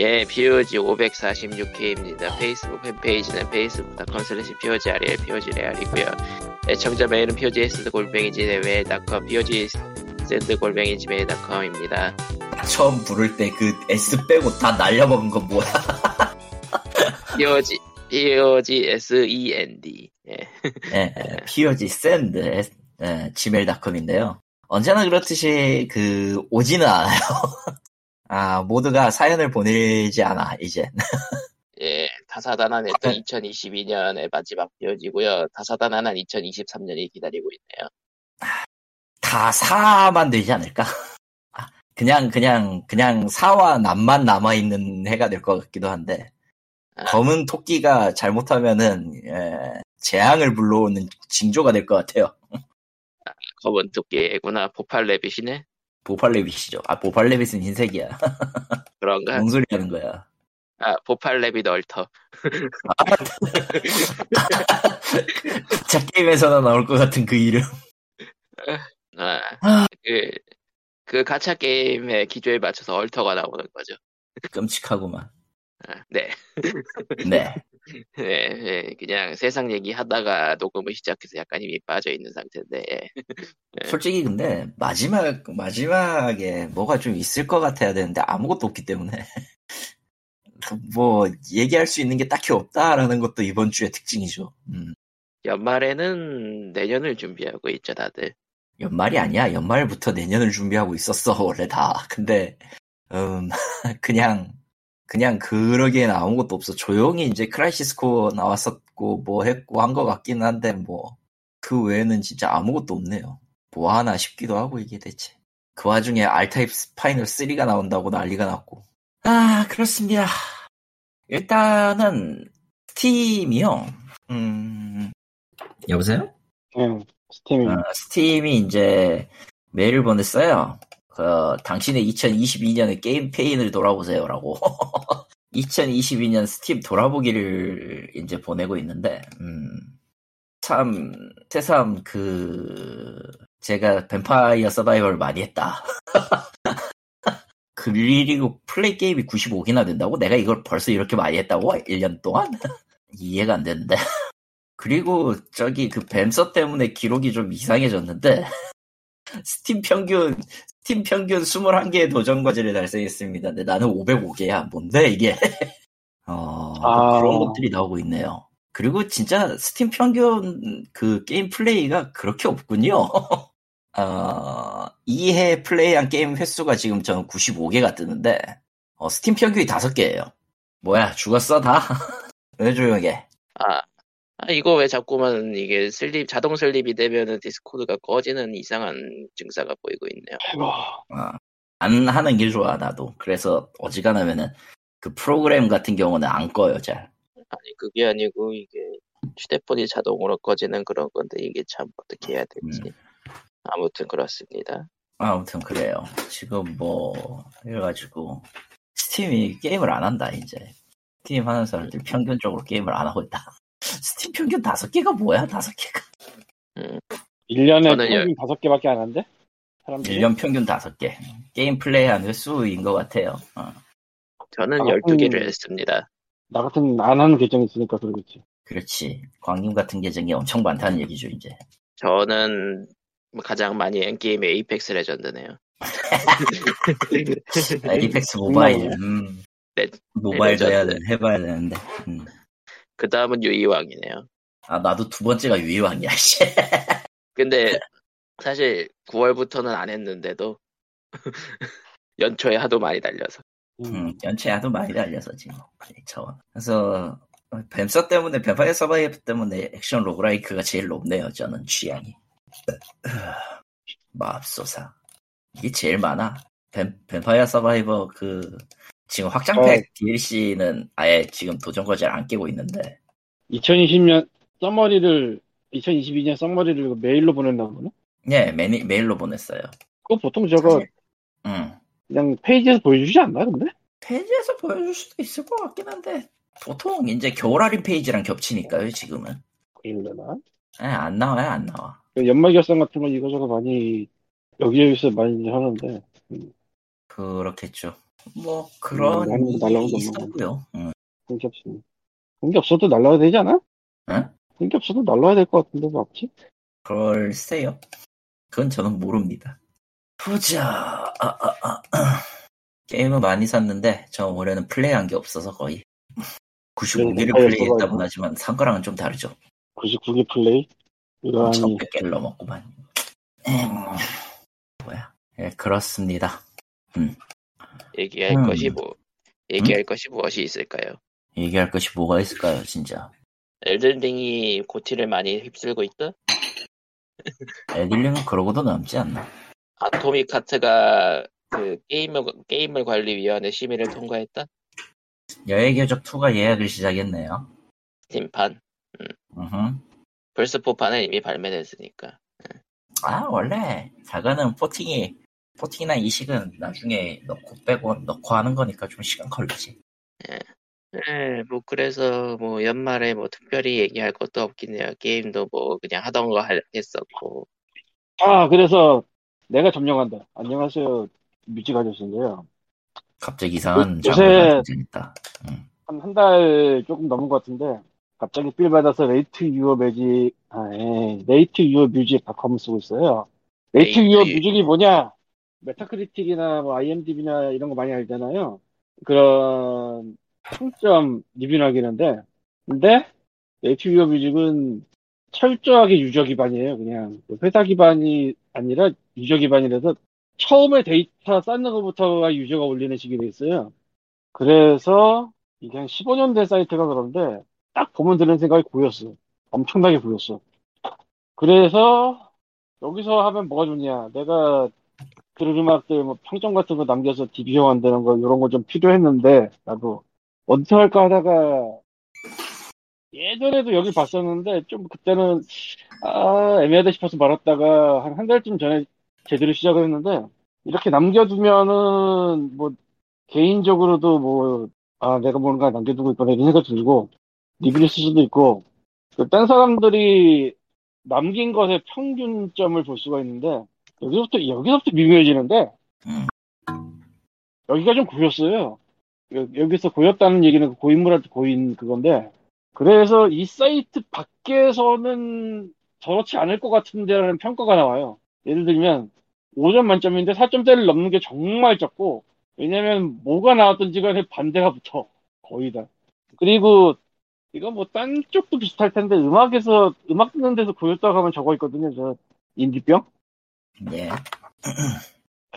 예, POG 546회입니다. 페이스북 팬페이지는 facebook.com slash POGRL, POGRL이고요. 애청자 메일은 POGS 골뱅이 gmail.com, POGS 골뱅이 gmail.com입니다. 처음 부를 때 그 S 빼고 다 날려먹은 건 뭐야? POG, POG send. 예. 예, POG send, 예, gmail.com인데요. 언제나 그렇듯이 그 오지는 않아요. 아 모두가 사연을 보내지 않아 이제. 예, 다사다난했던 2022년의 마지막 POG고요. 다사다난한 2023년이 기다리고 있네요. 다 사만 되지 않을까? 아, 그냥 그냥 그냥 사와 남만 남아 있는 해가 될 것 같기도 한데 검은 토끼가 잘못하면은 예, 재앙을 불러오는 징조가 될 것 같아요. 검은 토끼구나 보팔 레빗이네. 보팔 레빗이죠. 아 보팔 레빗은 흰색이야. 그런가? 뭔 소리 하는 거야? 아 보팔 레빗 얼터. 자 게임에서나 나올 것 같은 그 이름. 아, 그, 그 가챠 게임의 기조에 맞춰서 얼터가 나오는 거죠. 끔찍하구만. 아, 네. 네. 네, 네, 그냥 세상 얘기 하다가 녹음을 시작해서 약간 힘이 빠져 있는 상태인데. 예. 솔직히 근데 마지막 마지막에 뭐가 좀 있을 것 같아야 되는데 아무것도 없기 때문에 뭐 얘기할 수 있는 게 딱히 없다라는 것도 이번 주의 특징이죠. 음. 연말에는 내년을 준비하고 있죠, 다들. 연말이 아니야. 연말부터 내년을 준비하고 있었어 원래 다. 근데 음 그냥 그냥 그러기에는 아무것도 없어. 조용히 이제 크라이시스 코어 나왔었고 뭐 했고 한 것 같긴 한데 뭐 그 외에는 진짜 아무것도 없네요. 뭐 하나 싶기도 하고 이게 대체. 그 와중에 R-Type Final 3가 나온다고 난리가 났고. 아 그렇습니다. 일단은 스팀이요. 음 여보세요? 응, 스팀이. 어, 스팀이 이제 메일을 보냈어요. 그, 당신의 2022년의 게임 플레이를 돌아보세요라고. 2022년 스팀 돌아보기를 이제 보내고 있는데, 음, 참, 새삼 그, 제가 뱀파이어 서바이벌 많이 했다. 그리고 플레이 게임이 95개나 된다고? 내가 이걸 벌써 이렇게 많이 했다고? 1년 동안? 이해가 안 되는데. 그리고 저기 그 뱀서 때문에 기록이 좀 이상해졌는데, 스팀 평균, 스팀 평균 21개의 도전 과제를 달성했습니다. 근데 나는 505개야. 뭔데, 이게? 어, 아. 그런 것들이 나오고 있네요. 그리고 진짜 스팀 평균 그 게임 플레이가 그렇게 없군요. 어, 2회 플레이한 게임 횟수가 지금 저는 95개가 뜨는데, 어, 스팀 평균이 5개예요. 뭐야, 죽었어, 다? 왜 조용해? 아, 아, 이거 왜 자꾸만 이게 sleep, 자동 sleep이 되면은 디스코드가 꺼지는 이상한 증세가 보이고 있네요. 아이고, 어, 안 하는 게 좋아, 나도. 그래서 어지간하면은 그 프로그램 같은 경우는 안 꺼요, 잘. 아니, 그게 아니고 이게 휴대폰이 자동으로 꺼지는 그런 건데 이게 참 어떻게 해야 될지. 음. 아무튼 그렇습니다. 아무튼 그래요. 지금 뭐, 해가지고, Steam이 게임을 안 한다, 이제. 스팀 하는 사람들 평균적으로 게임을 안 하고 있다. 스팀 평균 다섯 개가 뭐야, 다섯 개가. 1년에 저는 평균 다섯 개밖에 안 한대? 사람들이? 1년 평균 다섯 개. 게임 플레이한 횟수인 것 같아요. 어, 저는 아, 12개를 음. 했습니다. 나 같은 안 하는 계정이 있으니까 그러겠지. 그렇지. 광님 같은 계정이 엄청 많다는 얘기죠, 이제. 저는 가장 많이 한 게임이 Apex Legend네요. Apex Mobile, 음. 네, 모바일도 해야, 돼, 레전드. 해봐야 되는데. 음. 그 다음은 유희왕이네요. 아, 나도 두 번째가 유희왕이야, 씨. 근데 사실 9월부터는 안 했는데도 연초에 하도 많이 달려서 음. 음, 연초에 하도 많이 달려서 지금. 저. 그래서, 뱀서 때문에, Vampire Survive 때문에 액션 roguelike가 제일 높네요, 저는 취향이. 맙소사. 이게 제일 많아. 뱀, Vampire Survivor 그, 지금 확장팩 어. DLC는 아예 지금 도전 과제를 안 깨고 있는데, 2020년 summary를 2022년 summary를 메일로 보냈나 보네. 예, 메일, 메일로 보냈어요. 그거 보통 저거 응. 그냥 페이지에서 보여주지 않나 근데? 페이지에서 보여줄 수도 있을 것 같긴 한데, 보통 이제 겨울 할인 페이지랑 겹치니까요, 지금은. 이러려나? 예, 안 나와요, 안 나와. 연말 결산 같은 건 이거저거 많이 여기저기서 많이 하는데 그렇겠죠. 뭐 그런 음, 거 있었고요. 응. 관계 없으니. 관계 없어도 날라야 되지 않아? 응? 관계 없어도 날라야 될 것 같은데, 맞지? 글쎄요. 그건 저는 모릅니다. 보자. 아, 아, 아, 아. 게임을 많이 샀는데 저 올해는 플레이한 게 없어서 거의 99개를 파이어 플레이했다고. 하지만 산 거랑은 좀 다르죠. 99개 플레이? 이러니, 1100개를 넘었구만. 음, 뭐야. 예, 그렇습니다. 얘기할 음. 것이 뭐 얘기할 것이 무엇이 있을까요? 얘기할 것이 뭐가 있을까요, 진짜. 엘든링이 고티를 많이 휩쓸고 있다. 애들링은 그러고도 남지 않나. 아토믹 하트가 그 게임을 게임을 관리위원회 심의를 통과했다. 여의 궤적 2가 예약을 시작했네요. 스팀판 음흠. 플스4판은 이미 발매됐으니까. 아, 원래 자가는 포팅이, 포팅이나 이식은 나중에 넣고 빼고 넣고 하는 거니까 좀 시간 걸리지. 네, 뭐 그래서 뭐 연말에 뭐 특별히 얘기할 것도 없긴 해요. 게임도 뭐 그냥 하던 거 할- 했었고. 아, 그래서 내가 점령한다. 안녕하세요. music 아저씨인데요. 갑자기 이상한 요새- 장르가 등장했다. 한, 한 달 조금 넘은 것 같은데, 갑자기 필 받아서 Rate Your Magic, 아, 예, Rate Your Music 닷컴을 쓰고 있어요. Rate Your 유- Music이 뭐냐? Metacritic이나 뭐 IMDb나 이런 거 많이 알잖아요. 그런 평점 리뷰나 하기는데, 근데 Rate Your Music은 철저하게 유저 기반이에요. 그냥 회사 기반이 아니라 유저 기반이라서 처음에 데이터 쌓는 것부터가 유저가 올리는 식이 돼 있어요. 그래서 이게 한 15년 된 사이트가 그런데 딱 보면 드는 생각이 고였어. 엄청나게 고였어. 그래서 여기서 하면 뭐가 좋냐. 내가 음악들 뭐 평점 같은 거 남겨서 DB 좀 만드는 거 이런 거 좀 필요했는데 나도 어디서 할까 하다가 예전에도 여기 봤었는데 좀 그때는 아 애매하다 싶어서 말았다가 한 한 달쯤 전에 제대로 시작을 했는데 이렇게 남겨두면은 뭐 개인적으로도 뭐, 아, 내가 뭔가 남겨두고 있구나 이런 생각 들고, 리뷰를 쓸 수도 있고, 그 딴 사람들이 남긴 것의 평균점을 볼 수가 있는데, 여기서부터, 여기서부터 미묘해지는데, 음. 여기가 좀 고였어요. 여- 여기서 고였다는 얘기는 고인물한테 고인 그건데, 그래서 이 사이트 밖에서는 저렇지 않을 것 같은데라는 평가가 나와요. 예를 들면, 5점 만점인데 4점대를 넘는 게 정말 적고, 왜냐면 뭐가 나왔든지 간에 반대가 붙어. 거의 다. 그리고 이건 뭐딴 쪽도 비슷할 텐데 음악에서 음악 듣는 데서 고였다고 하면 저거 있거든요. 저 인디병? 예.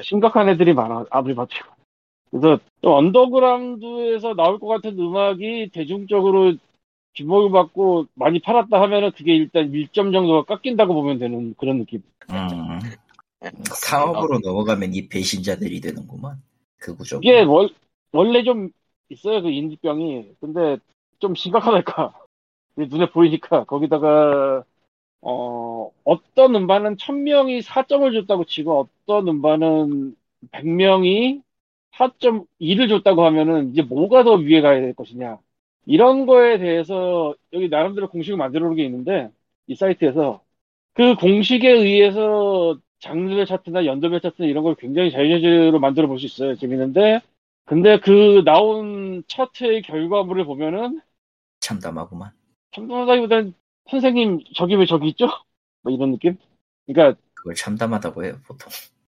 심각한 애들이 많아. 아무리 봐도. 그래서 좀 언더그라운드에서 나올 것 같은 음악이 대중적으로 주목을 받고 많이 팔았다 하면은 그게 일단 1점 정도가 깎인다고 보면 되는 그런 느낌. 음. 상업으로 넘어가면 이 배신자들이 되는구만. 그 구조. 이게 월, 원래 좀 있어요, 그 인디병이. 근데 좀 심각하달까. 눈에 보이니까. 거기다가, 어, 어떤 음반은 1000명이 4점을 줬다고 치고, 어떤 음반은 100명이 4.2를 줬다고 하면은, 이제 뭐가 더 위에 가야 될 것이냐. 이런 거에 대해서, 여기 나름대로 공식을 만들어 놓은 게 있는데, 이 사이트에서. 그 공식에 의해서 장르별 차트나 연도별 차트나 이런 걸 굉장히 자유자재로 만들어 볼 수 있어요. 재밌는데, 근데 그 나온 차트의 결과물을 보면은 참담하구만. 참담하다기보다는 선생님 저기 왜 저기 있죠? 뭐 이런 느낌? 그러니까 그걸 참담하다고 해요, 보통.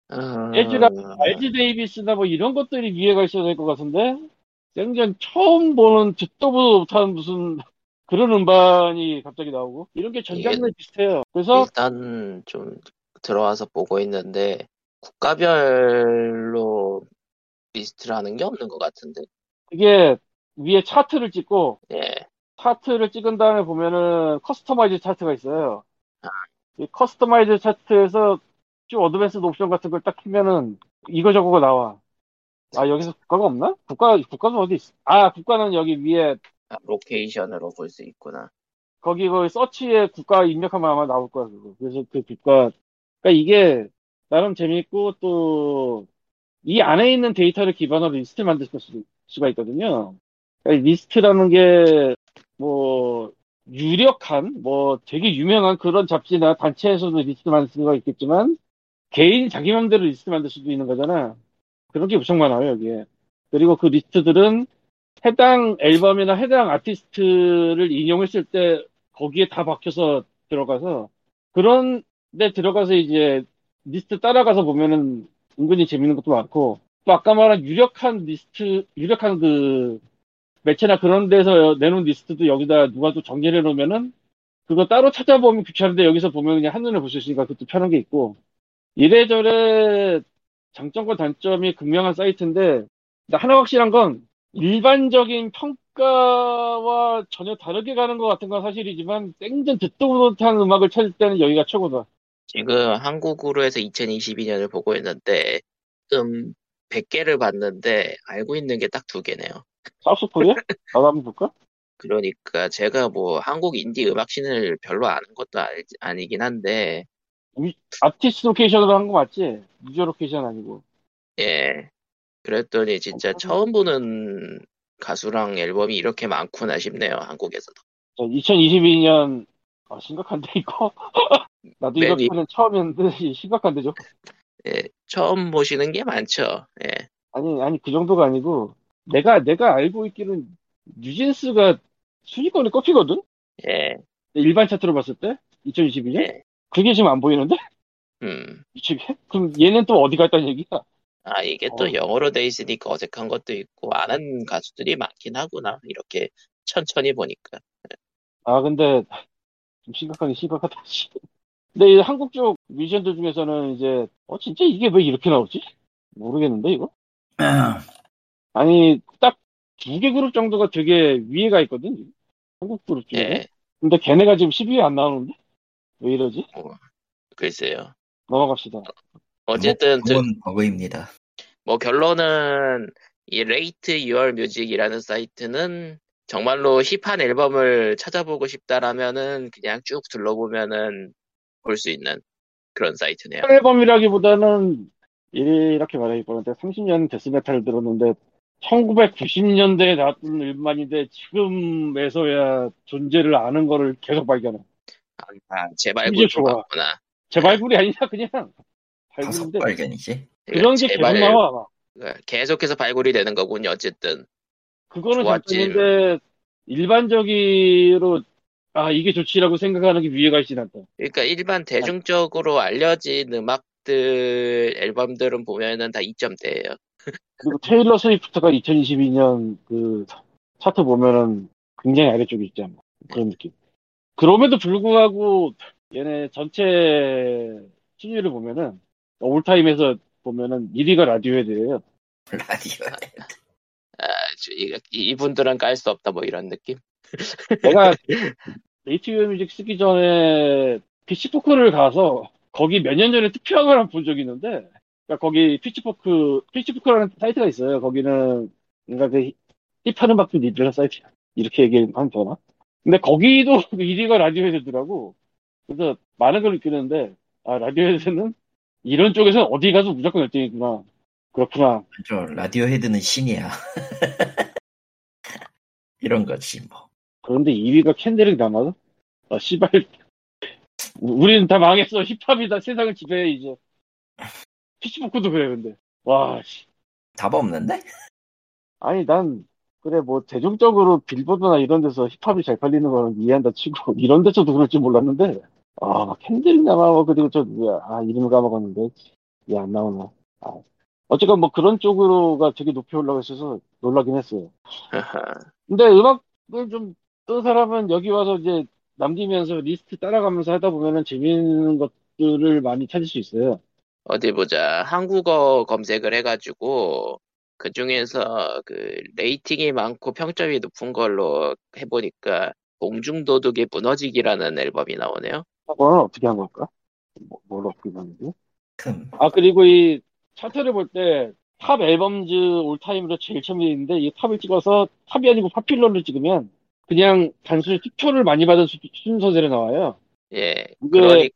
아, 에즈라 알지 데이비스나 뭐 이런 것들이 위에가 있어야 될 것 같은데 생전 처음 보는 듣도 보도 못한 무슨 그런 음반이 갑자기 나오고 이런 게 전장르 비슷해요. 그래서 일단 좀 들어와서 보고 있는데 국가별로 리스트를 하는 게 없는 것 같은데. 이게 위에 차트를 찍고 예. 차트를 찍은 다음에 보면은 customize 차트가 있어요. 아. 이 customize 차트에서 쭉 advanced 옵션 같은 걸 딱 키면은 이거 저거가 나와. 아 여기서 국가가 없나? 국가 국가는 어디 있어? 아 국가는 여기 위에 아, location으로 볼 수 있구나. 거기 그 서치에 국가 입력하면 아마 나올 거야 그거. 그래서 그 국가 그러니까 이게 나름 재밌고 또 이 안에 있는 데이터를 기반으로 리스트를 만들 수, 수가 있거든요. 그러니까 리스트라는 게 뭐 유력한 뭐 되게 유명한 그런 잡지나 단체에서도 리스트 만들 수가 있겠지만 개인 자기 맘대로 리스트 만들 수도 있는 거잖아. 그런 게 엄청 많아요 여기에. 그리고 그 리스트들은 해당 앨범이나 해당 아티스트를 인용했을 때 거기에 다 박혀서 들어가서 그런 데 들어가서 이제 리스트 따라가서 보면은 은근히 재밌는 것도 많고 또 아까 말한 유력한 리스트 유력한 그 매체나 그런 데서 내놓은 리스트도 여기다 누가 또 정리를 해놓으면은 그거 따로 찾아보면 귀찮은데 여기서 보면 그냥 한눈에 볼 수 있으니까 그것도 편한 게 있고 이래저래 장점과 단점이 극명한 사이트인데 하나 확실한 건 일반적인 평가와 전혀 다르게 가는 것 같은 건 사실이지만 생전 듣도 못한 음악을 찾을 때는 여기가 최고다. 지금 한국으로 해서 2022년을 보고 있는데 음 100개를 봤는데 알고 있는 게 딱 두 개네요. South Korea? 나도 한번 볼까? 그러니까 제가 뭐 한국 인디 음악 scene을 별로 아는 것도 알- 아니긴 한데 아티스트 location으로 한 거 맞지? 유저 location 아니고. 예 그랬더니 진짜 어, 처음 보는 가수랑 앨범이 이렇게 많구나 싶네요 한국에서도 2022년 아, 심각한데 이거? 나도 맨 위- 이렇게는 처음이었는데 심각한데죠? 예, 처음 보시는 게 많죠 예 아니 아니 그 정도가 아니고 내가 내가 알고 있기는 뉴진스가 순위권에 꼽히거든? 예, 일반 차트로 봤을 때 2022년? 예. 그게 지금 안 보이는데? 음. 미치게? 그럼 얘는 또 어디 갔다는 얘기야? 아, 이게 또 어. 영어로 돼 있으니까 어색한 것도 있고, 아는 가수들이 많긴 하구나. 이렇게 천천히 보니까. 아 근데 좀 심각하게 심각하다. 씨. 근데 이 한국 쪽 뮤지션들 중에서는 이제 어 진짜 이게 왜 이렇게 나오지? 모르겠는데 이거? 아니 딱 두 개 그룹 정도가 되게 위에 가 있거든. 한국 그룹 중에. 예, 근데 걔네가 지금 10위에 안 나오는데? 왜 이러지? 글쎄요. 넘어갑시다. 어쨌든, 저- 그건 버그입니다. 뭐 결론은, 이 Rate Your Music이라는 사이트는 정말로 hip한 앨범을 찾아보고 싶다라면은 그냥 쭉 둘러보면은 볼 수 있는 그런 사이트네요. 앨범이라기보다는 이렇게 말하기보다는 30년 death metal을 들었는데 1990년대에 나왔던 앨범인데 지금에서야 존재를 아는 거를 계속 발견해. 아, 좋아. 같구나. 재발굴이 아니라 그냥 다섯 발굴인데 발견이지. 그런 게 계속 나와. 아마. 계속해서 발굴이 되는 거군요, 어쨌든. 그거는 좋았지. 장점인데 일반적으로 아 이게 좋지라고 생각하는 게 위에가 있진 않다. 그러니까 일반 대중적으로 알려진 음악들 앨범들은 보면은 다 2점대예요. 그리고 테일러 스위프트가 2022년 그 차트 보면은 굉장히 아래쪽에 있지 않나 그런 느낌. 그럼에도 불구하고 얘네 전체 순위를 보면은 all time에서 보면은 1위가 Radiohead예요. Radio. 아, 저- 이- 이분들은 깔 수 없다 뭐 이런 느낌. 내가 Rate Your Music 쓰기 전에 Pitchfork를 가서 거기 몇 년 전에 투표한 걸본 적이 있는데 그러니까 거기 Pitchfork Pitchfork라는 사이트가 있어요. 거기는 뭔가 그 힙하는 박도 니들라 사이트야. 이렇게 얘기하면 되나? 근데 거기도 1위가 Radiohead더라고. 그래서 많은 걸 느끼는데 아 Radiohead는 이런 쪽에서 어디 가서 무조건 1등이구나. 그렇구나. 저 Radiohead는 신이야. 이런 거지 뭐. 그런데 2위가 Kendrick Lamar라서 아 씨발 우리는 다 망했어 힙합이 다 세상을 지배해 이제 Pitchfork도 그래 근데 와 씨. 답 없는데? 아니 난 그래 뭐 대중적으로 빌보드나 이런 데서 힙합이 잘 팔리는 거는 이해한다 치고 이런 데서도 그럴 줄 몰랐는데 아 Kendrick Lamar 그리고 저 누구야 아 이름을 까먹었는데 얘 안 나오나 아 어쨌건 뭐 그런 쪽으로가 되게 높이 올라가 있어서 놀라긴 했어요 근데 음악을 좀 듣는 사람은 여기 와서 이제 남기면서 리스트 따라가면서 하다 보면은 재미있는 것들을 많이 찾을 수 있어요. 어디 보자. 한국어 검색을 해가지고 그 중에서 그 rating이 많고 평점이 높은 걸로 해보니까 공중도둑의 무너지기라는 앨범이 나오네요. 그거는 어떻게 한 걸까? 뭐, 뭘 어떻게 하는지? 큼. 아 그리고 이 차트를 볼 때 top albums all time으로 제일 처음에 있는데 이 top을 찍어서 top이 아니고 popular를 찍으면 그냥 단순히 투표를 많이 받은 수- 순서대로 나와요. 예. 그러니까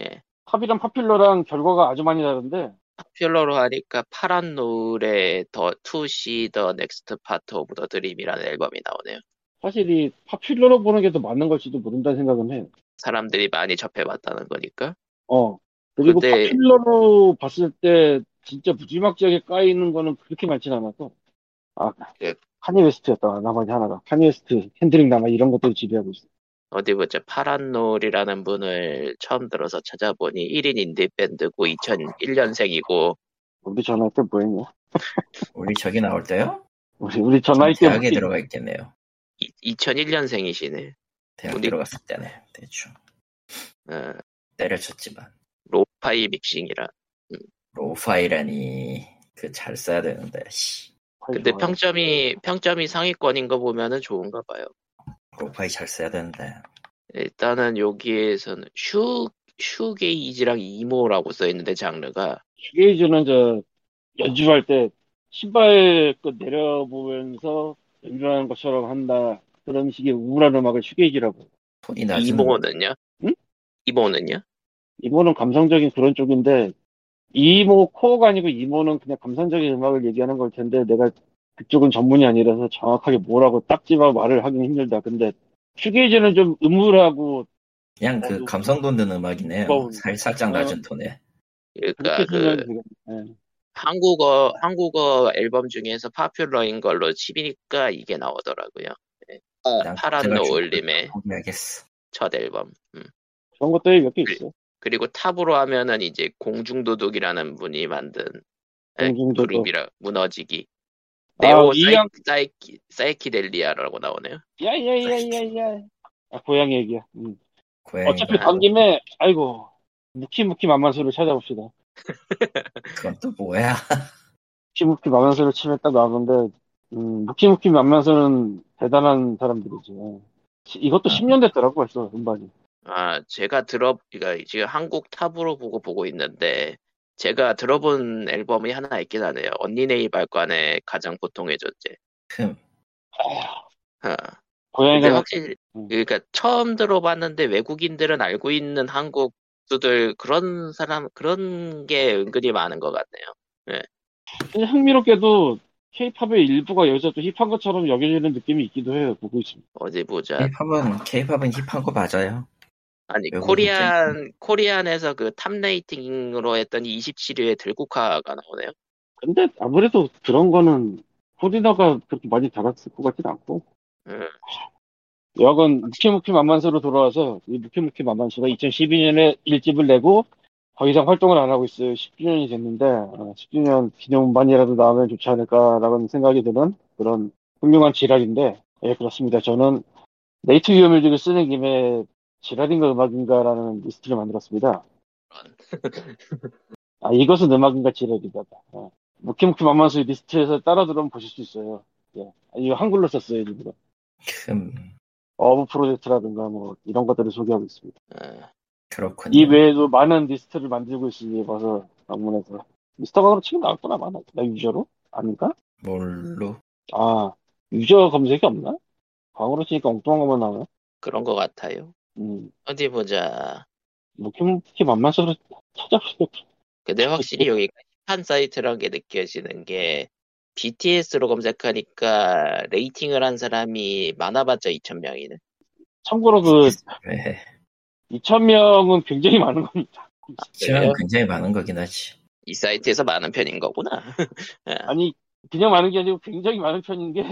예. top이랑 popular랑 결과가 아주 많이 다른데 popular로 하니까 파란 노을의 To See the Next Part of the Dream이라는 앨범이 나오네요. 사실 이 popular로 보는 게 더 맞는 걸지도 모른다는 생각은 해. 사람들이 많이 접해봤다는 거니까. 어. 그리고 근데- popular로 봤을 때 진짜 무지막지하게 까이는 거는 그렇게 많진 않아서 아 예. Kanye West였다 나머지 하나가 Kanye West Kendrick Lamar 이런 것들이 지배하고 있어 어디 보자. 파란놀이라는 분을 처음 들어서 찾아보니 1인 인디 밴드고 2001년생이고 우리 전화할 때 뭐했냐 우리 저기 나올 때요? 우리 우리 전화할 때 대학에 들어가 있겠네요. 2001년생이시네. 대학 우리- 들어갔을 때네. 대충 어, 때려쳤지만 로파이 믹싱이라. 로파이라니 그 잘 써야 되는데 씨. 근데 좋아요. 평점이 평점이 상위권인 거 보면은 좋은가 봐요. lo-fi 잘 써야 되는데 일단은 여기에서는 shoe shoegaze랑 emo라고 써 있는데 장르가 shoegaze는 저 연주할 때 신발 끝 내려보면서 연주하는 것처럼 한다 그런 식의 우울한 음악을 shoegaze라고 톤이 낮은 emo는요? 응? emo는요? emo는 감성적인 그런 쪽인데 emocore가 아니고 emo는 그냥 감성적인 음악을 얘기하는 걸 텐데 내가 그쪽은 전문이 아니라서 정확하게 뭐라고 딱 집어 말을 하긴 힘들다. 근데 슈게이즈는 좀 음울하고 그냥 그 어, 감성 돋는 음악이네요. 무거운- 살, 살짝 낮은 톤에. 그러니까 그. 예. 한국어 한국어 앨범 중에서 파퓰러인 걸로 치니까 이게 나오더라고요. 아, 난 파란 포기하겠어. 첫 앨범. 음. 그런 것들이 몇 개 있어. 그리고 탑으로 하면은 이제 공중도둑이라는 분이 만든 에, 공중도둑. 그룹이라 무너지기. 아, neo 이양- psy, psyche, psychedelia라고 나오네요. 야야야야야. 아 고양이 얘기야. 음. 고양이가 어차피 간 김에 아이고 무키무키 만만수를 찾아봅시다. 그건 또 뭐야? 무키무키 만만수를 치면 딱 나오는데 음, 무키무키 만만수는 대단한 사람들이지. 예. 시- 이것도 아. 10년 됐더라고 벌써 음반이. 아, 제가 들어, 그러니까 지금 한국 top으로 보고 보고 있는데, 제가 들어본 앨범이 하나 있긴 하네요. 언니네 이 발관의 가장 보통의 존재. 흠. 아, 근데 고양이가 확실히, 음. 그러니까 처음 들어봤는데 외국인들은 알고 있는 한국들 그런 사람, 그런 게 은근히 많은 것 같네요. 근데 흥미롭게도 케이팝의 일부가 여기서 또 힙한 것처럼 여겨지는 느낌이 있기도 해요. 보고 있습니다. 어디 보자. K-팝은 K-팝은 힙한 거 맞아요. 아니, 외국인 Korean, Korean에서 그 top rating으로 했더니 27위에 들국화가 나오네요. 근데 아무래도 그런 거는 코디너가 그렇게 많이 달았을 것 같진 않고 음, 여하간 무키무키 만만수로 돌아와서 이 무키무키 만만수가 2012년에 1집을 내고 더 이상 활동을 안 하고 있어요. 10주년이 됐는데 어, 10주년 기념반이라도 나오면 좋지 않을까라는 생각이 드는 그런 훌륭한 지랄인데 예 그렇습니다. 저는 네이트 위어 뮤직을 쓰는 김에 지랄인가 음악인가라는 리스트를 만들었습니다. 아 이것은 음악인가 지랄이다. 어. 무키무키 만만수 리스트에서 따라 들어오면 보실 수 있어요. 예. 이거 한글로 썼어요 일부러. 흠. 어어부 프로젝트라든가 뭐 이런 것들을 소개하고 있습니다. 어, 그렇군요. 이 외에도 많은 리스트를 만들고 있으니 봐서 방문해서 미스터강으로 치면 나왔구나 많아. 나 user로? 아닌가? 뭘로? 아 user 검색이 없나? 광으로 치니까 엉뚱한 것만 나오네. 그런 것 같아요. 음, 어디 보자. 무키무키 만만수로 찾아보세요. 근데 확실히 여기가 힙한 사이트라는 게 느껴지는 게 BTS로 검색하니까 rating을 한 사람이 많아봤자 2,000명이네. 참고로 그 왜? 2,000명은 굉장히 많은 겁니다. 시간 그래요? 굉장히 많은 거긴 하지. 이 사이트에서 많은 편인 거구나. 아니 그냥 많은 게 아니고 굉장히 많은 편인 게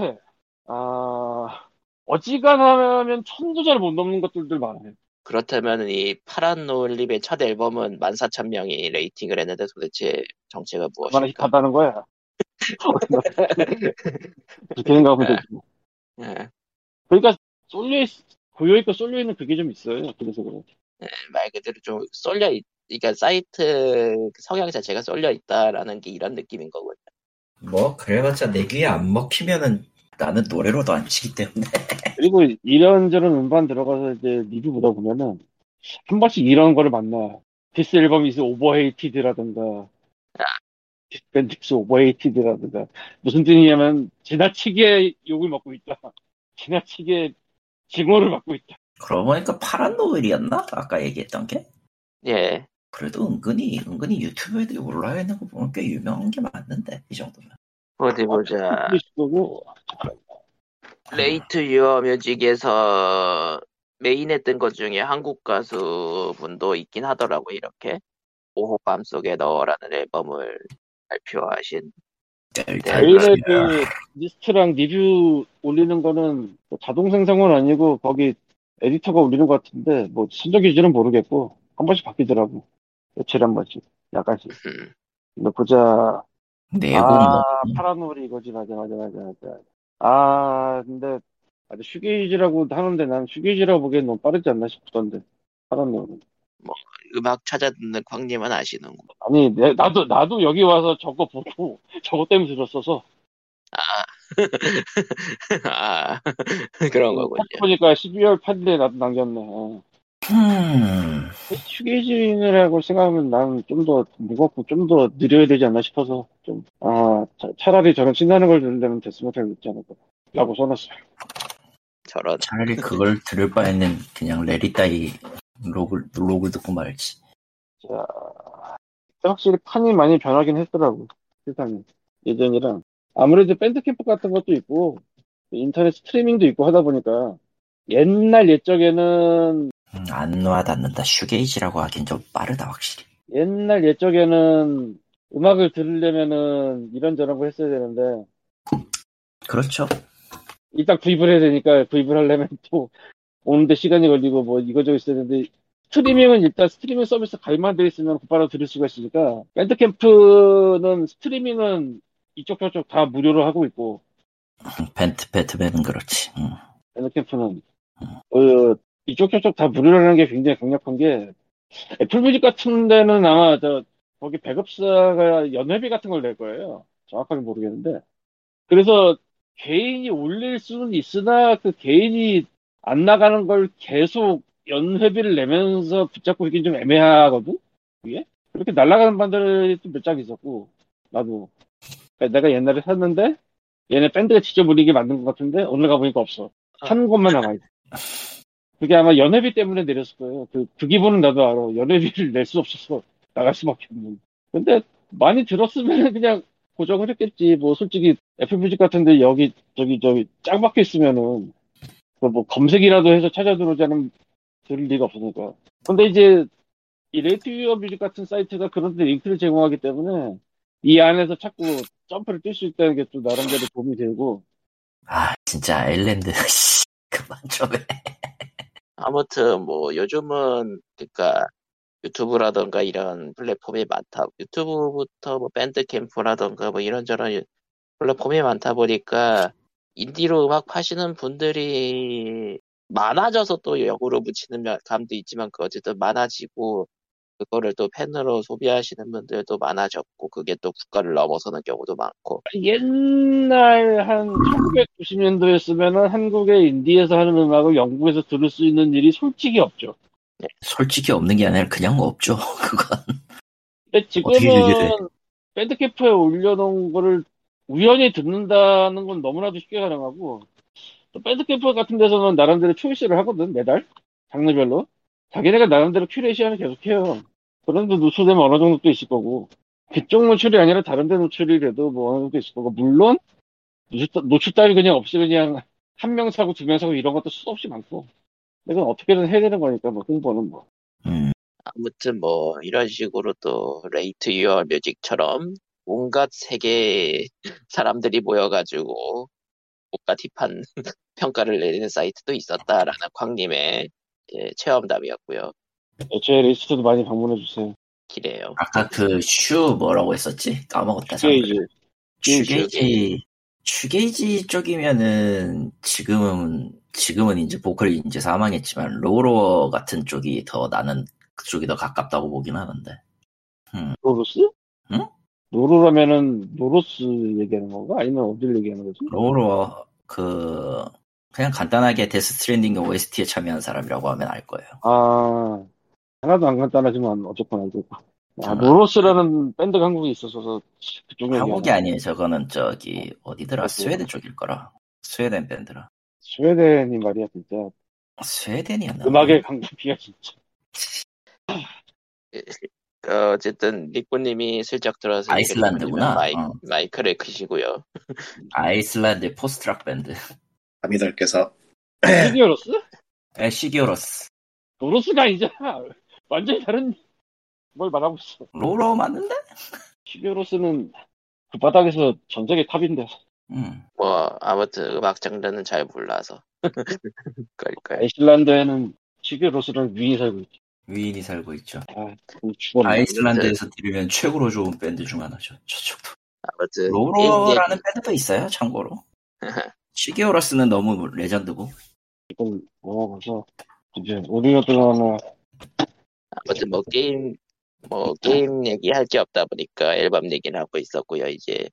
아, 어지간하면 천도 잘 못 넘는 것들도 많아요. 그렇다면 이 파란 노을립의 첫 앨범은 14,000명이 레이팅을 했는데 도대체 정체가 얼마나 무엇일까? 힙하다는 거야. 그렇게 생각하면 되지. 뭐. 예, 그러니까 쏠려 있, 고요있고 쏠려 있는 그게 좀 있어요. 그래서 그래. 말 그대로 좀 쏠려 있, 그러니까 사이트 성향 자체가 쏠려 있다라는 게 이런 느낌인 거군요. 뭐 그래봤자 내 귀에 안 먹히면은 나는 노래로도 안 치기 때문에 그리고 이런저런 음반 들어가서 이제 리뷰 보다 보면은 한 번씩 이런 거를 만나. 디스 앨범이 있어 오버헤이티드라든가 디스밴드스 오버헤이티드라든가 무슨 뜻이냐면 지나치게 욕을 먹고 있다. 지나치게 증오를 받고 있다. 그러고 보니까 파란 노을이었나? 아까 얘기했던 게? 예, 그래도 은근히 은근히 유튜브에도 올라와 있는 거 보면 꽤 유명한 게 맞는데 이 정도면 어디 보자. 거고. 레이트 유어 뮤직에서 메인 했던 것 중에 한국 가수 분도 있긴 하더라고 이렇게. 오호 밤속에 넣어라는 앨범을 발표하신. 네, 저희는 그 리스트랑 리뷰 올리는 거는 뭐 자동 생성은 아니고 거기 에디터가 올리는 것 같은데 뭐 기준은 모르겠고 한 번씩 바뀌더라고. 며칠에 한 번씩. 약간씩. 음, 근데 보자 내고 아 뭐. 파란노을 이거지. 맞아 맞아 맞아 맞아. 아 근데 아주 shoegaze라고 하는데 난 shoegaze라고 보기엔 너무 빠르지 않나 싶던데 파란노을이 음악 찾아 듣는 광님은 아시는 거. 아니 내- 나도 나도 여기 와서 저거 보고 저거 때문에 들었어서. 아, 아 그런 거군요. 보니까 12월 8일에 나도 남겼네. 어. 음, 휴게진이라고 생각하면 나는 좀 더 무겁고 좀 더 느려야 되지 않나 싶어서 좀, 아, 차, 차라리 저런 신나는 걸 들으려면 데스메탈 있지 않을까. 라고 써놨어요. 저런 차라리 그걸 들을 바에는 그냥 레리따이 록을 록을 듣고 말지. 자, 확실히 판이 많이 변하긴 했더라고. 세상에. 예전이랑. 아무래도 Bandcamp 같은 것도 있고, 인터넷 스트리밍도 있고 하다 보니까, 옛날 옛적에는, 음, 안 와닿는다. shoegaze라고 하긴 좀 빠르다 확실히. 옛날 옛적에는 음악을 들으려면은 이런저런 거 했어야 되는데, 그렇죠. 일단 구입을 해야 되니까 구입을 하려면 또 오는데 시간이 걸리고 뭐 이거저거 있어야 되는데 스트리밍은 일단 스트리밍 서비스 가입만 돼 있으면 곧바로 들을 수가 있으니까 Bandcamp는 스트리밍은 이쪽 저쪽 다 무료로 하고 있고 음, 벤트 배트맨은 그렇지. 음. Bandcamp는 그 이쪽 저쪽 다 무료라는 게 굉장히 강력한 게 Apple Music 같은 데는 아마 저 거기 배급사가 연회비 같은 걸 낼 거예요. 정확하게 모르겠는데 그래서 개인이 올릴 수는 있으나 그 개인이 안 나가는 걸 계속 연회비를 내면서 붙잡고 있긴 좀 애매하거든? 그게? 그렇게 날아가는 반들이 또 몇 장 있었고, 나도. 그러니까 내가 옛날에 샀는데, 얘네 밴드가 직접 올리게 만든 것 같은데, 오늘 가보니까 없어. 한 곳만 남아있어. 그게 아마 연회비 때문에 내렸을 거예요. 그, 그 기분은 나도 알아. 연회비를 낼 수 없어서 나갈 수밖에 없는. 근데 많이 들었으면 그냥 고정을 했겠지. 뭐 솔직히 Apple Music 같은데 여기 저기 저기 짱 박혀 있으면은 그뭐 검색이라도 해서 찾아 들어오자는 들을 리가 없으니까. 근데 이제 이 Rate Your Music 같은 사이트가 그런 데 링크를 제공하기 때문에 이 안에서 자꾸 점프를 뛸 수 있다는 게 또 나름대로 도움이 되고 아 진짜 씨, 그만 좀 해. 아무튼 뭐 요즘은 그러니까 유튜브라던가 이런 플랫폼이 많다. 유튜브부터 뭐 밴드 캠프라던가 뭐 이런저런 플랫폼이 많다 보니까 인디로 음악 파시는 분들이 많아져서 또 역으로 붙이는 면- 감도 있지만 그 어쨌든 많아지고 그거를 또 팬으로 소비하시는 분들도 많아졌고 그게 또 국가를 넘어서는 경우도 많고 옛날 한 1990년도였으면은 한국의 인디에서 하는 음악을 영국에서 들을 수 있는 일이 솔직히 없죠. 솔직히 없는 게 아니라 그냥 없죠. 그건. 근데? 지금은 Bandcamp에 올려놓은 거를 우연히 듣는다는 건 너무나도 쉽게 가능하고 또 Bandcamp 같은 데서는 나름대로 choice를 하거든 매달 장르별로 자기네가 나름대로 큐레이션을 계속해요. 그런데 노출되면 어느 정도 또 있을 거고. 그쪽 노출이 아니라 다른 데 노출이라도 뭐 어느 정도 있을 거고. 물론 노출, 노출 따위 그냥 없이 그냥 한 명 사고 두 명 사고 이런 것도 수없이 많고. 이건 어떻게든 해야 되는 거니까 뭐 홍보는 뭐. 음, 아무튼 뭐 이런 식으로 또 Rate Your Music처럼 온갖 세계 사람들이 모여가지고 온갖 hip한 평가를 내리는 사이트도 있었다라는 광님의 예, 체험담이었고요. 제 리스트도 많이 방문해 주세요 기래요. 아까 그 슈 뭐라고 했었지? 까먹었다. shoegaze. shoegaze shoegaze 쪽이면은 지금은 지금은 이제 보컬이 이제 사망했지만 Low Roar 같은 쪽이 더 나는 그쪽이 더 가깝다고 보긴 하는데. 노로스? 응? 노로라면은 노로스 얘기하는 건가? 아니면 어디를 얘기하는 거지? Low Roar 그 그냥 간단하게 Death Stranding OST에 참여한 사람이라고 하면 알 거예요. 아 하나도 안 간단하지만 어쨌건 알고. 아, 음. 노로스라는 밴드가 한국에 있어서 그쪽 얘기하는 한국이 아니에요. 저거는 저기 어디더라? 어디요? 스웨덴 쪽일 거라. 스웨덴 밴드라. 스웨덴이 말이야 진짜 스웨덴이었나? 음악의 강국이야 진짜. 어, 어쨌든 리꾸님이 슬쩍 들어서 아이슬란드구나. 마이, 어. 마이크를 켜시고요. 아이슬란드 post rock 밴드. 아미들께서 Sigur Rós? 에 Sigur Rós. 노로스가 아니잖아. 완전히 다른 뭘 말하고 있어. Low Roar 맞는데? Sigur Rós는 그 바닥에서 전설의 탑인데 음. 뭐 아무튼 음악 장르는 잘 몰라서 그럴까요? 아이슬란드에는 Sigur Rós라는 위인이 살고 있지. 위인이 살고 있죠. 아. 아이슬란드에서 들으면 최고로 좋은 밴드 중 하나죠. 저쪽도. 아무튼 Low Roar라는 밴드도 있어요, 참고로. Sigur Rós는 너무 레전드고. 이걸 먹어봐서 이제 오디오 드라마 아무튼 뭐 게임 뭐 게임 얘기할 게 없다 보니까 앨범 얘기를 하고 있었고요. 이제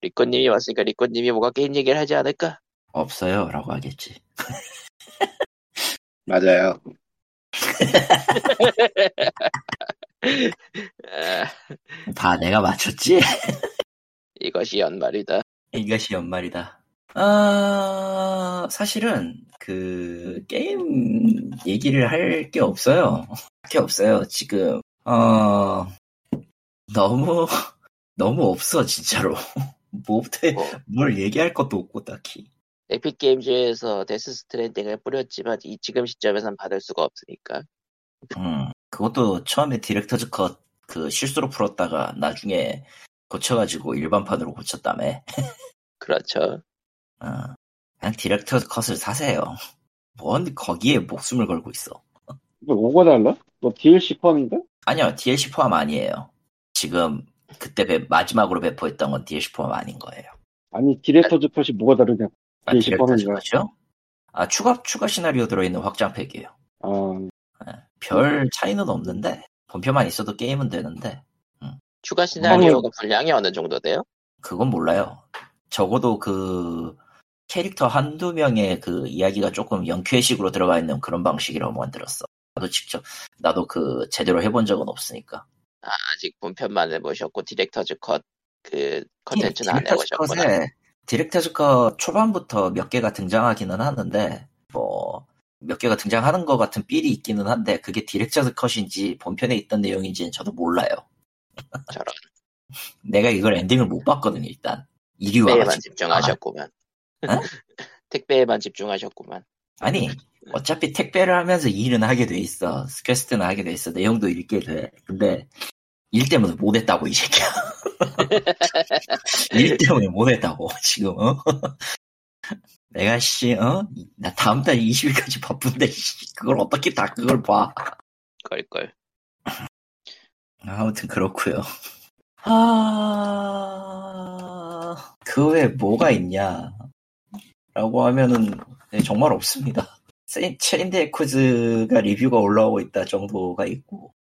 리코님이 왔으니까 리코님이 뭐가 게임 얘기를 하지 않을까? 없어요, 라고 하겠지. 맞아요. 아, 다 내가 맞췄지? 이것이 연말이다. 이것이 연말이다. 아, 사실은, 그, 게임 얘기를 할 게 없어요. 할 게 없어요. 지금, 어, 너무, 너무 없어, 진짜로. 뭐부터, 뭐, 뭘 얘기할 것도 없고, 딱히. Epic Games에서 Death Stranding을 뿌렸지만 이 지금 시점에선 받을 수가 없으니까. 음, 그것도 처음에 director's cut, 그, 실수로 풀었다가, 나중에 고쳐가지고 일반판으로 고쳤다며. 그렇죠. 어, 그냥 director's cut을 사세요. 뭔 거기에 목숨을 걸고 있어. 이거 뭐가 달라? 뭐 DLC 포함인가? 아니요, DLC 포함 아니에요. 지금 그때 배- 마지막으로 배포했던 건 DLC 포함 아닌 거예요. 아니 director's cut이 뭐가 다르냐? 아, DLC 포함인가? cut이요? 아, 추가, 추가 시나리오 들어있는 확장팩이에요. 아 별 차이는 없는데, 본편만 있어도 게임은 되는데, 추가 시나리오가 분량이 어느 정도 돼요? 그건 몰라요. 적어도 그, 캐릭터 한두 명의 그 이야기가 조금 영쾌식으로 들어가 있는 그런 방식이라고 만들었어. 나도 직접, 나도 그, 제대로 해본 적은 없으니까. 아직 본편만 해보셨고 director's cut 그 컨텐츠는 안 해보셨구나. 컷에 director's cut 초반부터 몇 개가 등장하기는 하는데 뭐 몇 개가 등장하는 것 같은 삘이 있기는 한데 그게 director's cut인지 본편에 있던 내용인지는 저도 몰라요. 저런 내가 이걸 엔딩을 못 봤거든 일단. 이리 와가지고. 집중하셨구만. 어? 택배에만 집중하셨구만. 아니 어차피 택배를 하면서 일은 하게 돼 있어. 퀘스트는 하게 돼 있어. 내용도 읽게 돼. 근데 일 때문에 못했다고 이 새끼야. 일 때문에 못했다고 지금. 어? 내가 씨, 어? 나 다음 달 20일까지 바쁜데 씨, 그걸 어떻게 다 그걸 봐? 걸걸. 아무튼 그렇고요. 아, 그 외에 뭐가 있냐? 라고 하면은 네, 정말 없습니다. 에쿠즈가 리뷰가 올라오고 있다 정도가 있고,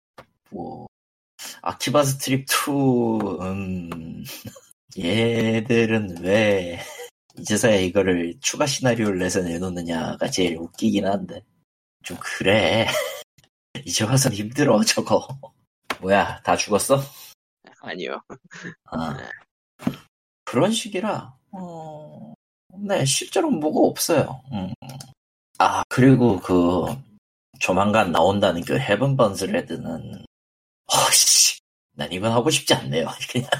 뭐, 아키바 스트립 2, 음, 얘들은 왜 이제서야 이거를 추가 시나리오를 내서 내놓느냐가 제일 웃기긴 한데, 좀 그래. 이제 와선 힘들어, 저거. 뭐야, 다 죽었어? 아니요. 아, 그런 식이라, 어, 네, 실제로 뭐가 없어요. 음. 아, 그리고 그, 조만간 나온다는 그 Heaven Burns Red는, 어씨, 난 이건 하고 싶지 않네요. 그냥.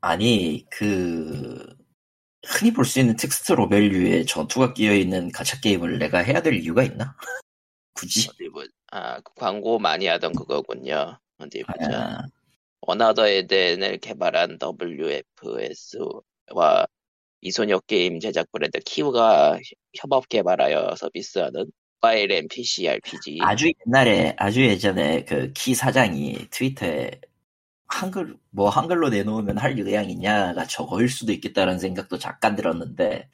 아니, 그, 흔히 볼 수 있는 텍스트 novel류에 전투가 끼어 있는 가챠 게임을 내가 해야 될 이유가 있나? 굳이? 어디 보, 아, 그 광고 많이 하던 그거군요. 어디 보자. 아, 어나더 에덴을 개발한 WFS와 미소녀 게임 제작 브랜드 Key가 협업 개발하여 서비스하는 모바일 NPC RPG. 아주 옛날에 아주 예전에 그 키 사장이 트위터에 한글 뭐 한글로 내놓으면 할 의향 있냐가 저거일 수도 있겠다라는 생각도 잠깐 들었는데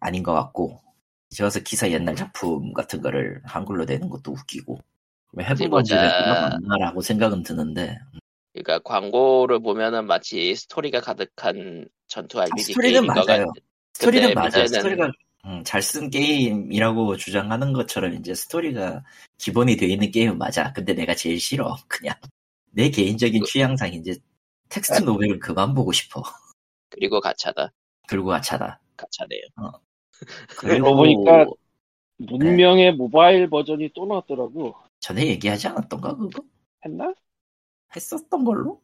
아닌 것 같고 와서 기사 옛날 작품 같은 거를 한글로 내는 것도 웃기고. 건지 맞나라고 생각은 드는데 그러니까 광고를 보면은 마치 스토리가 가득한 전투 RPG 스토리는 게임인 것 맞아요. 같. 스토리는 맞아요. 문제는- 스토리가 잘쓴 게임이라고 주장하는 것처럼 이제 스토리가 기본이 돼 있는 게임은 맞아. 근데 내가 제일 싫어. 그냥 내 개인적인 그- 취향상 이제 텍스트 novel을 그만 보고 싶어. 그리고 가차다. 그리고 가차다. 가차네요. 그러고 보니까 문명의 모바일 버전이 또 나왔더라고. 전에 얘기하지 않았던가 그거? 했나? 했었던 걸로?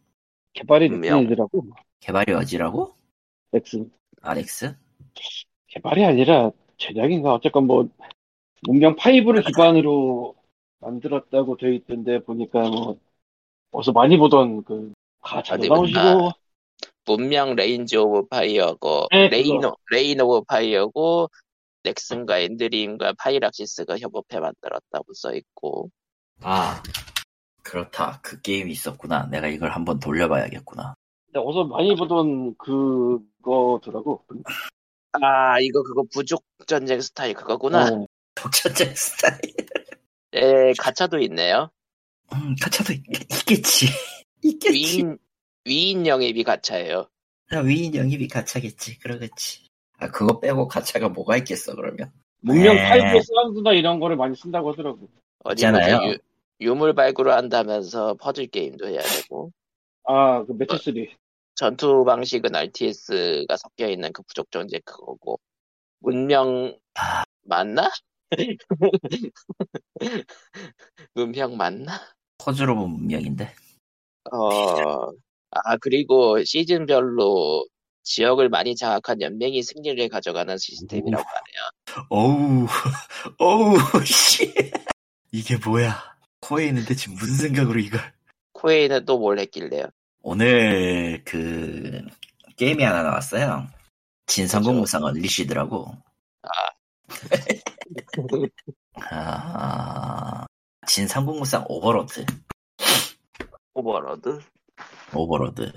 개발이. 느끼더라고. 개발이 어지라고? 엑스. 아렉스? 개발이 아니라 제작인가 어쨌건 뭐 문명 5를 기반으로 만들었다고 돼 있던데 보니까 뭐 어서 많이 보던 그 가차도 어디 나오시고. 문명 레인지 오브 파이어고 네, 레인, 그거. 오- Reign of Power고 넥슨과 엔드림과 파이락시스가 협업해 만들었다고 써 있고 아 그렇다. 그 게임이 있었구나. 내가 이걸 한번 돌려봐야겠구나. 근데 어서 많이 보던 그거더라고. 아 이거 그거 부족 전쟁 스타일 그거구나. 어, 독자적 스타일. 에 가차도 있네요. 음 가차도 있, 있겠지. 있겠지. 위인 위인 영입이 가차예요. 아, 위인 영입이 가차겠지. 그러겠지. 아 그거 빼고 가차가 뭐가 있겠어 그러면? 문명 네. 8의 사운드나 이런 거를 많이 쓴다고 하더라고. 어디 있잖아요. 유, 유물 발굴을 한다면서 퍼즐 게임도 해야 되고 아, 그 매치 3. 전투 방식은 RTS가 섞여 있는 그 부족 전쟁 그거고 문명 아. 맞나? 문명 맞나? 퍼즐 of 문명인데 어, 아, 그리고 시즌별로 지역을 많이 장악한 연맹이 승리를 가져가는 시스템이라고 하네요. 어우 어우 씨 이게 뭐야 코에 있는데 지금 무슨 생각으로 이걸 코에이는 또 뭘 했길래요? 오늘 그 게임이 하나 나왔어요. 진상공무상 얼리시드라고. 아, 진상공무상 오버로드. 오버로드? 오버로드.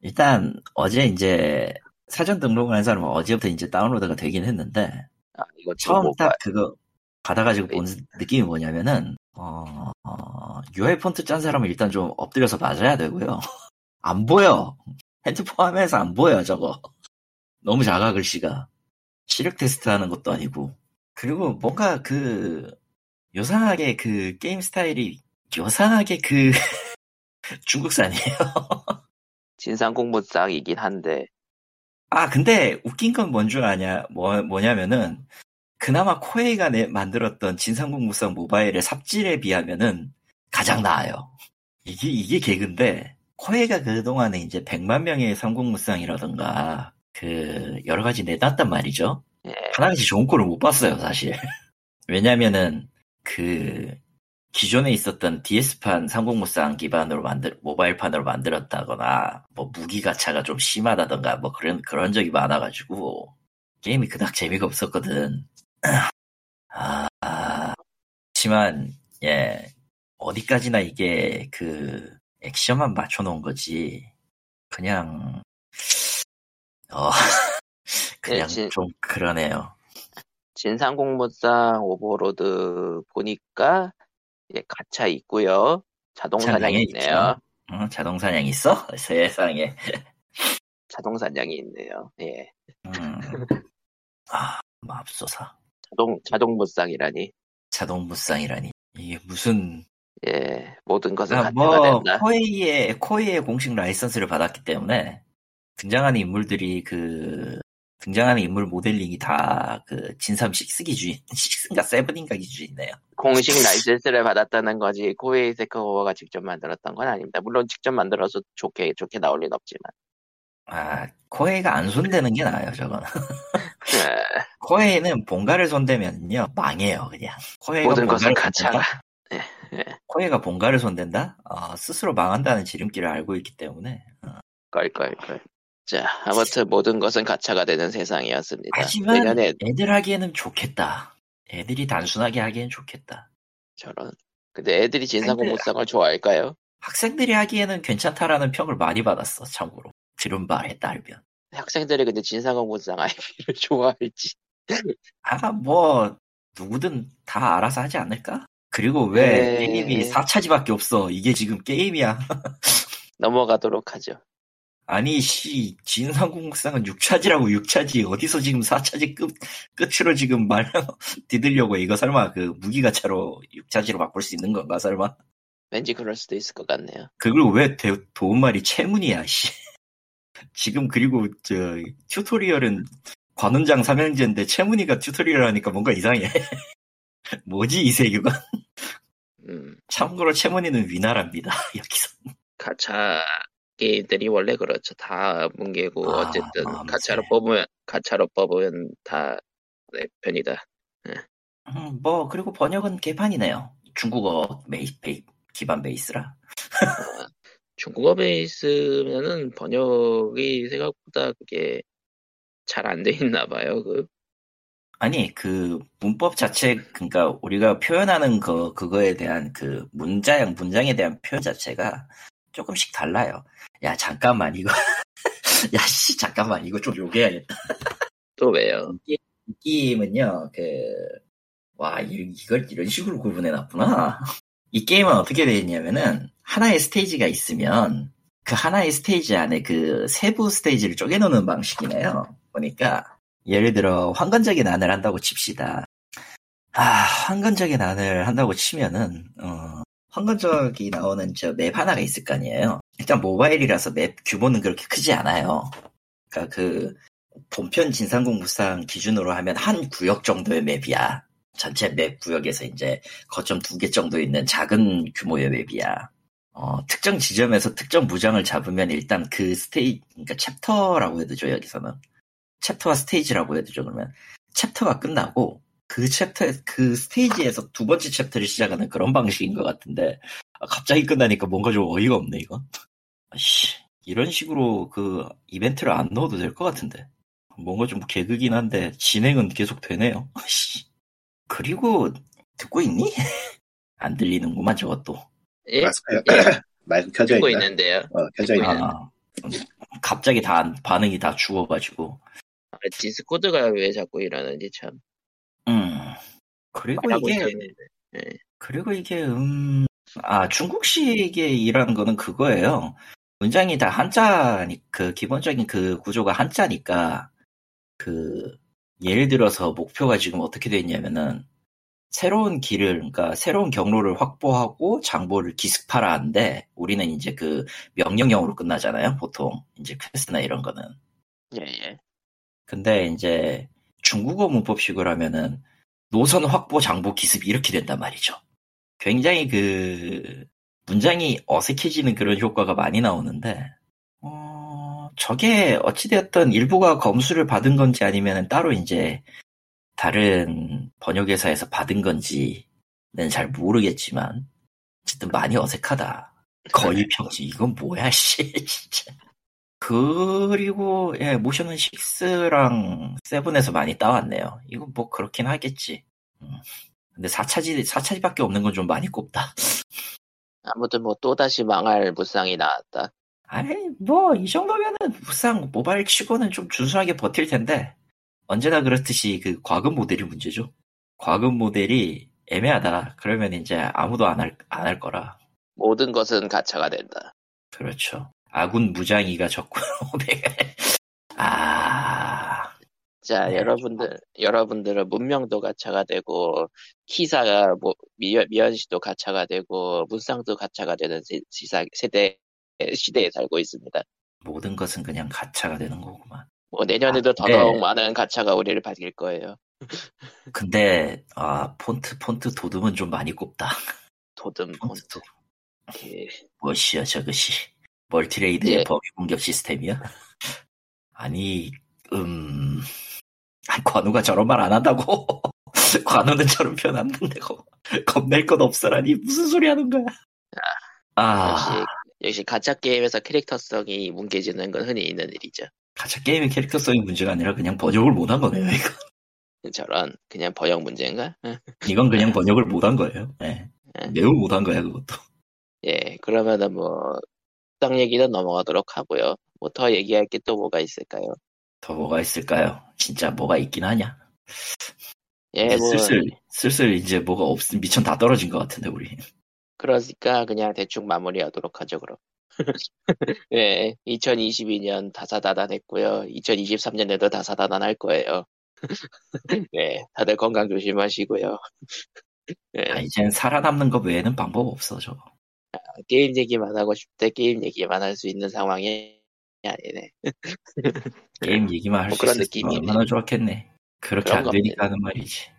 일단 어제 이제 사전 등록을 한 사람은 어제부터 이제 다운로드가 되긴 했는데 아, 이거 처음 뭐딱 그거 받아가지고 본 네. 느낌이 뭐냐면은 어, 어, UI 폰트 짠 사람은 일단 좀 엎드려서 맞아야 되고요. 안 보여. 핸드폰 화면에서 안 보여 저거. 너무 작아 글씨가. 시력 테스트 하는 것도 아니고. 그리고 뭔가 그 요상하게 그 게임 스타일이 요상하게 그 중국산이에요. 진삼국무쌍이긴 한데, 아, 근데 웃긴 건 뭔 줄 아냐, 뭐, 뭐냐면은, 그나마 코에이가 내, 만들었던 진삼국무쌍 모바일의 삽질에 비하면은 가장 나아요. 이게, 이게 개그인데, 코에이가 그동안에 이제 100만 명의 삼국무쌍이라던가, 그, 여러 가지 내놨단 말이죠. 예, 하나같이 좋은 꼴을 못 봤어요, 사실. 왜냐면은, 그, 기존에 있었던 DS판 상공무쌍 기반으로 만들, 모바일판으로 만들었다거나, 뭐 무기 가차가 좀 심하다던가, 뭐 그런, 그런 적이 많아가지고, 게임이 그닥 재미가 없었거든. 하지만, 예, 어디까지나 이게 그, 액션만 맞춰놓은 거지, 그냥, 어, 그냥 예, 진- 좀 그러네요. 진삼국무쌍 오버로드 보니까, 예, 가차 있고요 자동 사냥이 있네요. 어, 자동 사냥 있어? 세상에. 자동 사냥이 있네요. 예. 음. 아, 맙소사. 자동, 자동 무쌍이라니. 자동 무쌍이라니. 이게 무슨, 예, 모든 것은 아, 뭐, 된다. 코에이의, 코에이의 공식 라이선스를 받았기 때문에, 등장하는 인물들이 그, 등장하는 인물 모델링이 다 그, 진삼 6 기준, 6인가 7인가 기준이네요. 공식 라이센스를 받았다는 거지 코에이 세커버가 직접 만들었던 건 아닙니다. 물론 직접 만들어서 좋게 좋게 나올 리는 없지만 아, 코에이가 안 손대는 게 나아요, 저거는. 예, 코에이는 본가를 손대면요, 망해요, 그냥. 코에이가 모든 것은 본가를 손댄다? 가차가 코에이가 본가를 손댄다? 어, 스스로 망한다는 지름길을 알고 있기 때문에. 어. 껄껄껄. 자 아무튼 모든 것은 가차가 되는 세상이었습니다. 하지만 내년에 애들 하기에는 좋겠다. 애들이 단순하게 하기엔 좋겠다. 저런. 근데 애들이 진상공무상을 좋아할까요? 학생들이 하기에는 괜찮다라는 평을 많이 받았어, 참고로. 들은 바에 따르면. 학생들이 근데 진상공무상 IP를 좋아할지. 아, 뭐, 누구든 다 알아서 하지 않을까? 그리고 왜 네. 게임이 4차지밖에 없어. 이게 지금 게임이야. 넘어가도록 하죠. 아니, 씨, 진상공무상은 6차지라고 6차지. 어디서 지금 4차지 끝, 끝으로 지금 말, 디들려고 이거 설마 그 무기가차로 6차지로 바꿀 수 있는 건가, 설마? 왠지 그럴 수도 있을 것 같네요. 그걸 왜 대- 도움말이 채문이야, 씨. 지금 그리고 저 튜토리얼은 관훈장 삼형제인데 채문이가 튜토리얼 하니까 뭔가 이상해. 뭐지 이 세계가? 음, 참고로 채문이는 위나라입니다. 여기서. 가차 게임들이 원래 그렇죠. 다 뭉개고 아, 어쨌든 마음새. 가차로 뽑으면 가차로 뽑으면 다내 편이다. 음, 뭐 그리고 번역은 개판이네요. 중국어 메이, 베이, 기반 베이스라. 중국어 베이스면은 번역이 생각보다 그게 잘 안 돼 있나 봐요. 그 아니 그 문법 자체 그러니까 우리가 표현하는 거 그거에 대한 그 문자형 문장에 대한 표현 자체가 조금씩 달라요. 야 잠깐만 이거 야씨 잠깐만 이거 좀 요구해야겠다. 또 왜요? 이 게임은요 그 와 이걸 이런 식으로 구분해 놨구나. 이 게임은 어떻게 되어 있냐면은 하나의 스테이지가 있으면 그 하나의 스테이지 안에 그 세부 스테이지를 쪼개놓는 방식이네요. 보니까 예를 들어 황건적의 난을 한다고 칩시다. 아 황건적의 난을 한다고 치면은 어, 황건적이 나오는 저 맵 하나가 있을 거 아니에요. 일단 모바일이라서 맵 규모는 그렇게 크지 않아요. 그러니까 그 본편 진삼국무쌍 기준으로 하면 한 구역 정도의 맵이야. 전체 맵 구역에서 이제 거점 두 개 정도 있는 작은 규모의 맵이야. 어, 특정 지점에서 특정 무장을 잡으면 일단 그 스테이, 그러니까 챕터라고 해도 죠 여기서는. 챕터와 스테이지라고 해도 죠 그러면. 챕터가 끝나고 그 챕터, 그 스테이지에서 두 번째 챕터를 시작하는 그런 방식인 것 같은데, 아, 갑자기 끝나니까 뭔가 좀 어이가 없네, 이거. 아씨, 이런 식으로 그 이벤트를 안 넣어도 될 것 같은데. 뭔가 좀 개그긴 한데, 진행은 계속 되네요. 아씨. 그리고, 듣고 있니? 안 들리는구만, 저것도. 예? 예, 마이크 켜져 있나? 있는데요. 어, 켜져? 있는- 아, 갑자기 다, 안- 반응이 다 죽어가지고. 아, 디스코드가 왜 자꾸 이러는지 참. 음. 그리고 이게, 있었는데. 그리고 이게, 음, 아, 중국식의 일하는 거는 그거예요. 문장이 다 한자니, 그, 기본적인 그 구조가 한자니까, 그, 예를 들어서 목표가 지금 어떻게 돼 있냐면은, 새로운 길을, 그러니까 새로운 경로를 확보하고 장보를 기습하라 하는데, 우리는 이제 그 명령형으로 끝나잖아요, 보통. 이제 퀘스트나 이런 거는. 예, 예. 근데 이제 중국어 문법식으로 하면은 노선 확보 장보 기습 이렇게 된단 말이죠. 굉장히 그 문장이 어색해지는 그런 효과가 많이 나오는데 어, 저게 어찌되었든 일부가 검수를 받은 건지 아니면 따로 이제 다른 번역회사에서 받은 건지는 잘 모르겠지만 어쨌든 많이 어색하다. 거의 평지 이건 뭐야 씨 진짜. 그리고 예 모션은 6랑 7에서 많이 따왔네요. 이건 뭐 그렇긴 하겠지. 음. 근데 4차지 4차지밖에 없는 건 좀 많이 꼽다. 아무튼 뭐 또다시 망할 무쌍이 나왔다. 아이 뭐이 정도면은 무상 모바일 치고는 좀 준수하게 버틸 텐데 언제나 그렇듯이 그 과금 모델이 문제죠. 과금 모델이 애매하다. 그러면 이제 아무도 안 할 안 할 거라. 모든 것은 가차가 된다. 그렇죠. 아군 무장이가 적고 아 자, 네, 여러분들, 여러분들은 문명도 가차가 되고, 키사가, 뭐, 미연, 미연시도 가차가 되고, 무쌍도 가차가 되는 시, 시사, 세대, 시대에 살고 있습니다. 모든 것은 그냥 가차가 되는 거구만. 뭐, 내년에도 아, 더더욱 네. 많은 가차가 우리를 받을 거예요. 근데 아 폰트 폰트 돋움은 좀 많이 꼽다. 돋움, 폰트 폰트. 예. 무엇이야 저것이 multi raid의 예. 범위 공격 시스템이야? 아니 음 아니, 관우가 저런 말 안 한다고 관우는 저런 표현 안 한다고 겁낼 것 없어라니 무슨 소리 하는 거야? 아 역시, 역시 가짜 게임에서 캐릭터성이 뭉개지는 건 흔히 있는 일이죠. 가짜 게임의 캐릭터성이 문제가 아니라 그냥 번역을 못한 거네요. 이거. 저런, 그냥 번역 문제인가? 응. 이건 그냥 번역을 못한 거예요. 예. 예. 매우 못한 거야 그것도. 예, 그러면은 뭐, 땅 얘기는 넘어가도록 하고요. 뭐 더 얘기할 게 또 뭐가 있을까요? 더 뭐가 있을까요? 진짜 뭐가 있긴 하냐? 예, 뭐, 슬슬 슬슬 이제 뭐가 없 미천 다 떨어진 것 같은데 우리. 그러니까 그냥 대충 마무리하도록 하죠, 그럼. 예, 2022년 다사다난했고요. 2023년에도 다사다난할 거예요. 네, 다들 건강 조심하시고요. 예, 아, 이젠 살아남는 것 외에는 방법 없어 저. 게임 얘기만 하고 싶대 게임 얘기만 할 수 있는 상황이 아니네. 게임 얘기만 할뭐수 그런 있으면 느낌이네. 얼마나 좋았겠네. 그렇게 그런 안. 되니까 하는 말이지.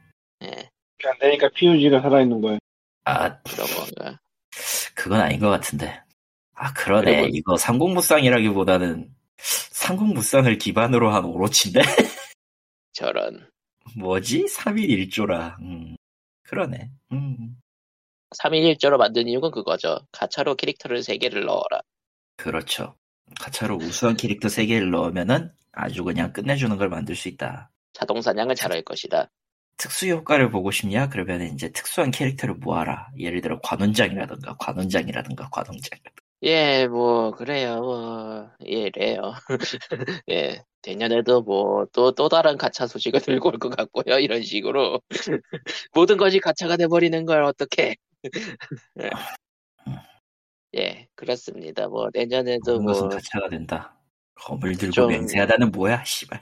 예, 안 되니까 PUG가 살아있는 거예요. 아 그런 건가. 그건 아닌 것 같은데. 아 그러네. 그리고- 이거 상공무쌍이라기보다는 상공무쌍을 기반으로 한 오로치인데 저런. 뭐지? 3일 1조라. 음, 그러네. 음. 3일 1조로 만든 이유는 그거죠. 가차로 캐릭터를 3개를 넣어라. 그렇죠. 가차로 우수한 캐릭터 3개를 넣으면은 아주 그냥 끝내주는 걸 만들 수 있다. 자동 사냥을 잘할 것이다. 특수 효과를 보고 싶냐? 그러면 이제 특수한 캐릭터를 모아라. 예를 들어 관원장이라든가 관원장이라든가 관원장. 예, 뭐 그래요. 뭐, 예, 래요. 예, 내년에도 뭐또또 다른 가차 소식을 들고 올 것 같고요. 이런 식으로 모든 것이 가차가 돼 버리는 걸 어떻게? 예, 그렇습니다. 뭐 내년에도 모든 것은 뭐 가차가 된다. 검을 들고 좀- 맹세하다는 뭐야? 씨발.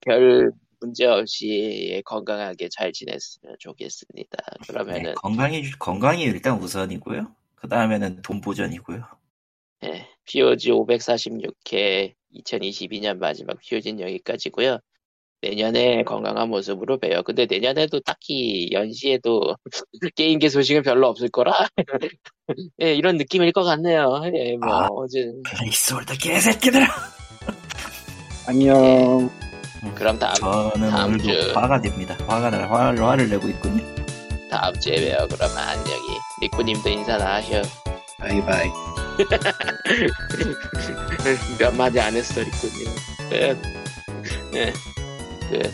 별 문제 없이 건강하게 잘 지냈으면 좋겠습니다. 네, 그러면은 건강이 건강이 일단 우선이고요. 그 다음에는 돈 보전이고요. 예, POG 546회 2022년 마지막 POG는 여기까지고요. 내년에 건강한 모습으로 봬요. 근데 내년에도 딱히 연시에도 게임계 소식은 별로 없을 거라. 예, 이런 느낌일 것 같네요. 예, 뭐 아. 어제 placeholder 개새끼들아. 안녕. 그럼 다음 저는 다음 오늘도 주. 화가 됩니다. 화가 나 화를, 화를 내고 있군요. 다음 주에 봬요. 그러면 안녕히 리꾸님도 인사나 하셔. bye bye. 몇 마디 안 했어 리꾸님. 끝. 예, 끝.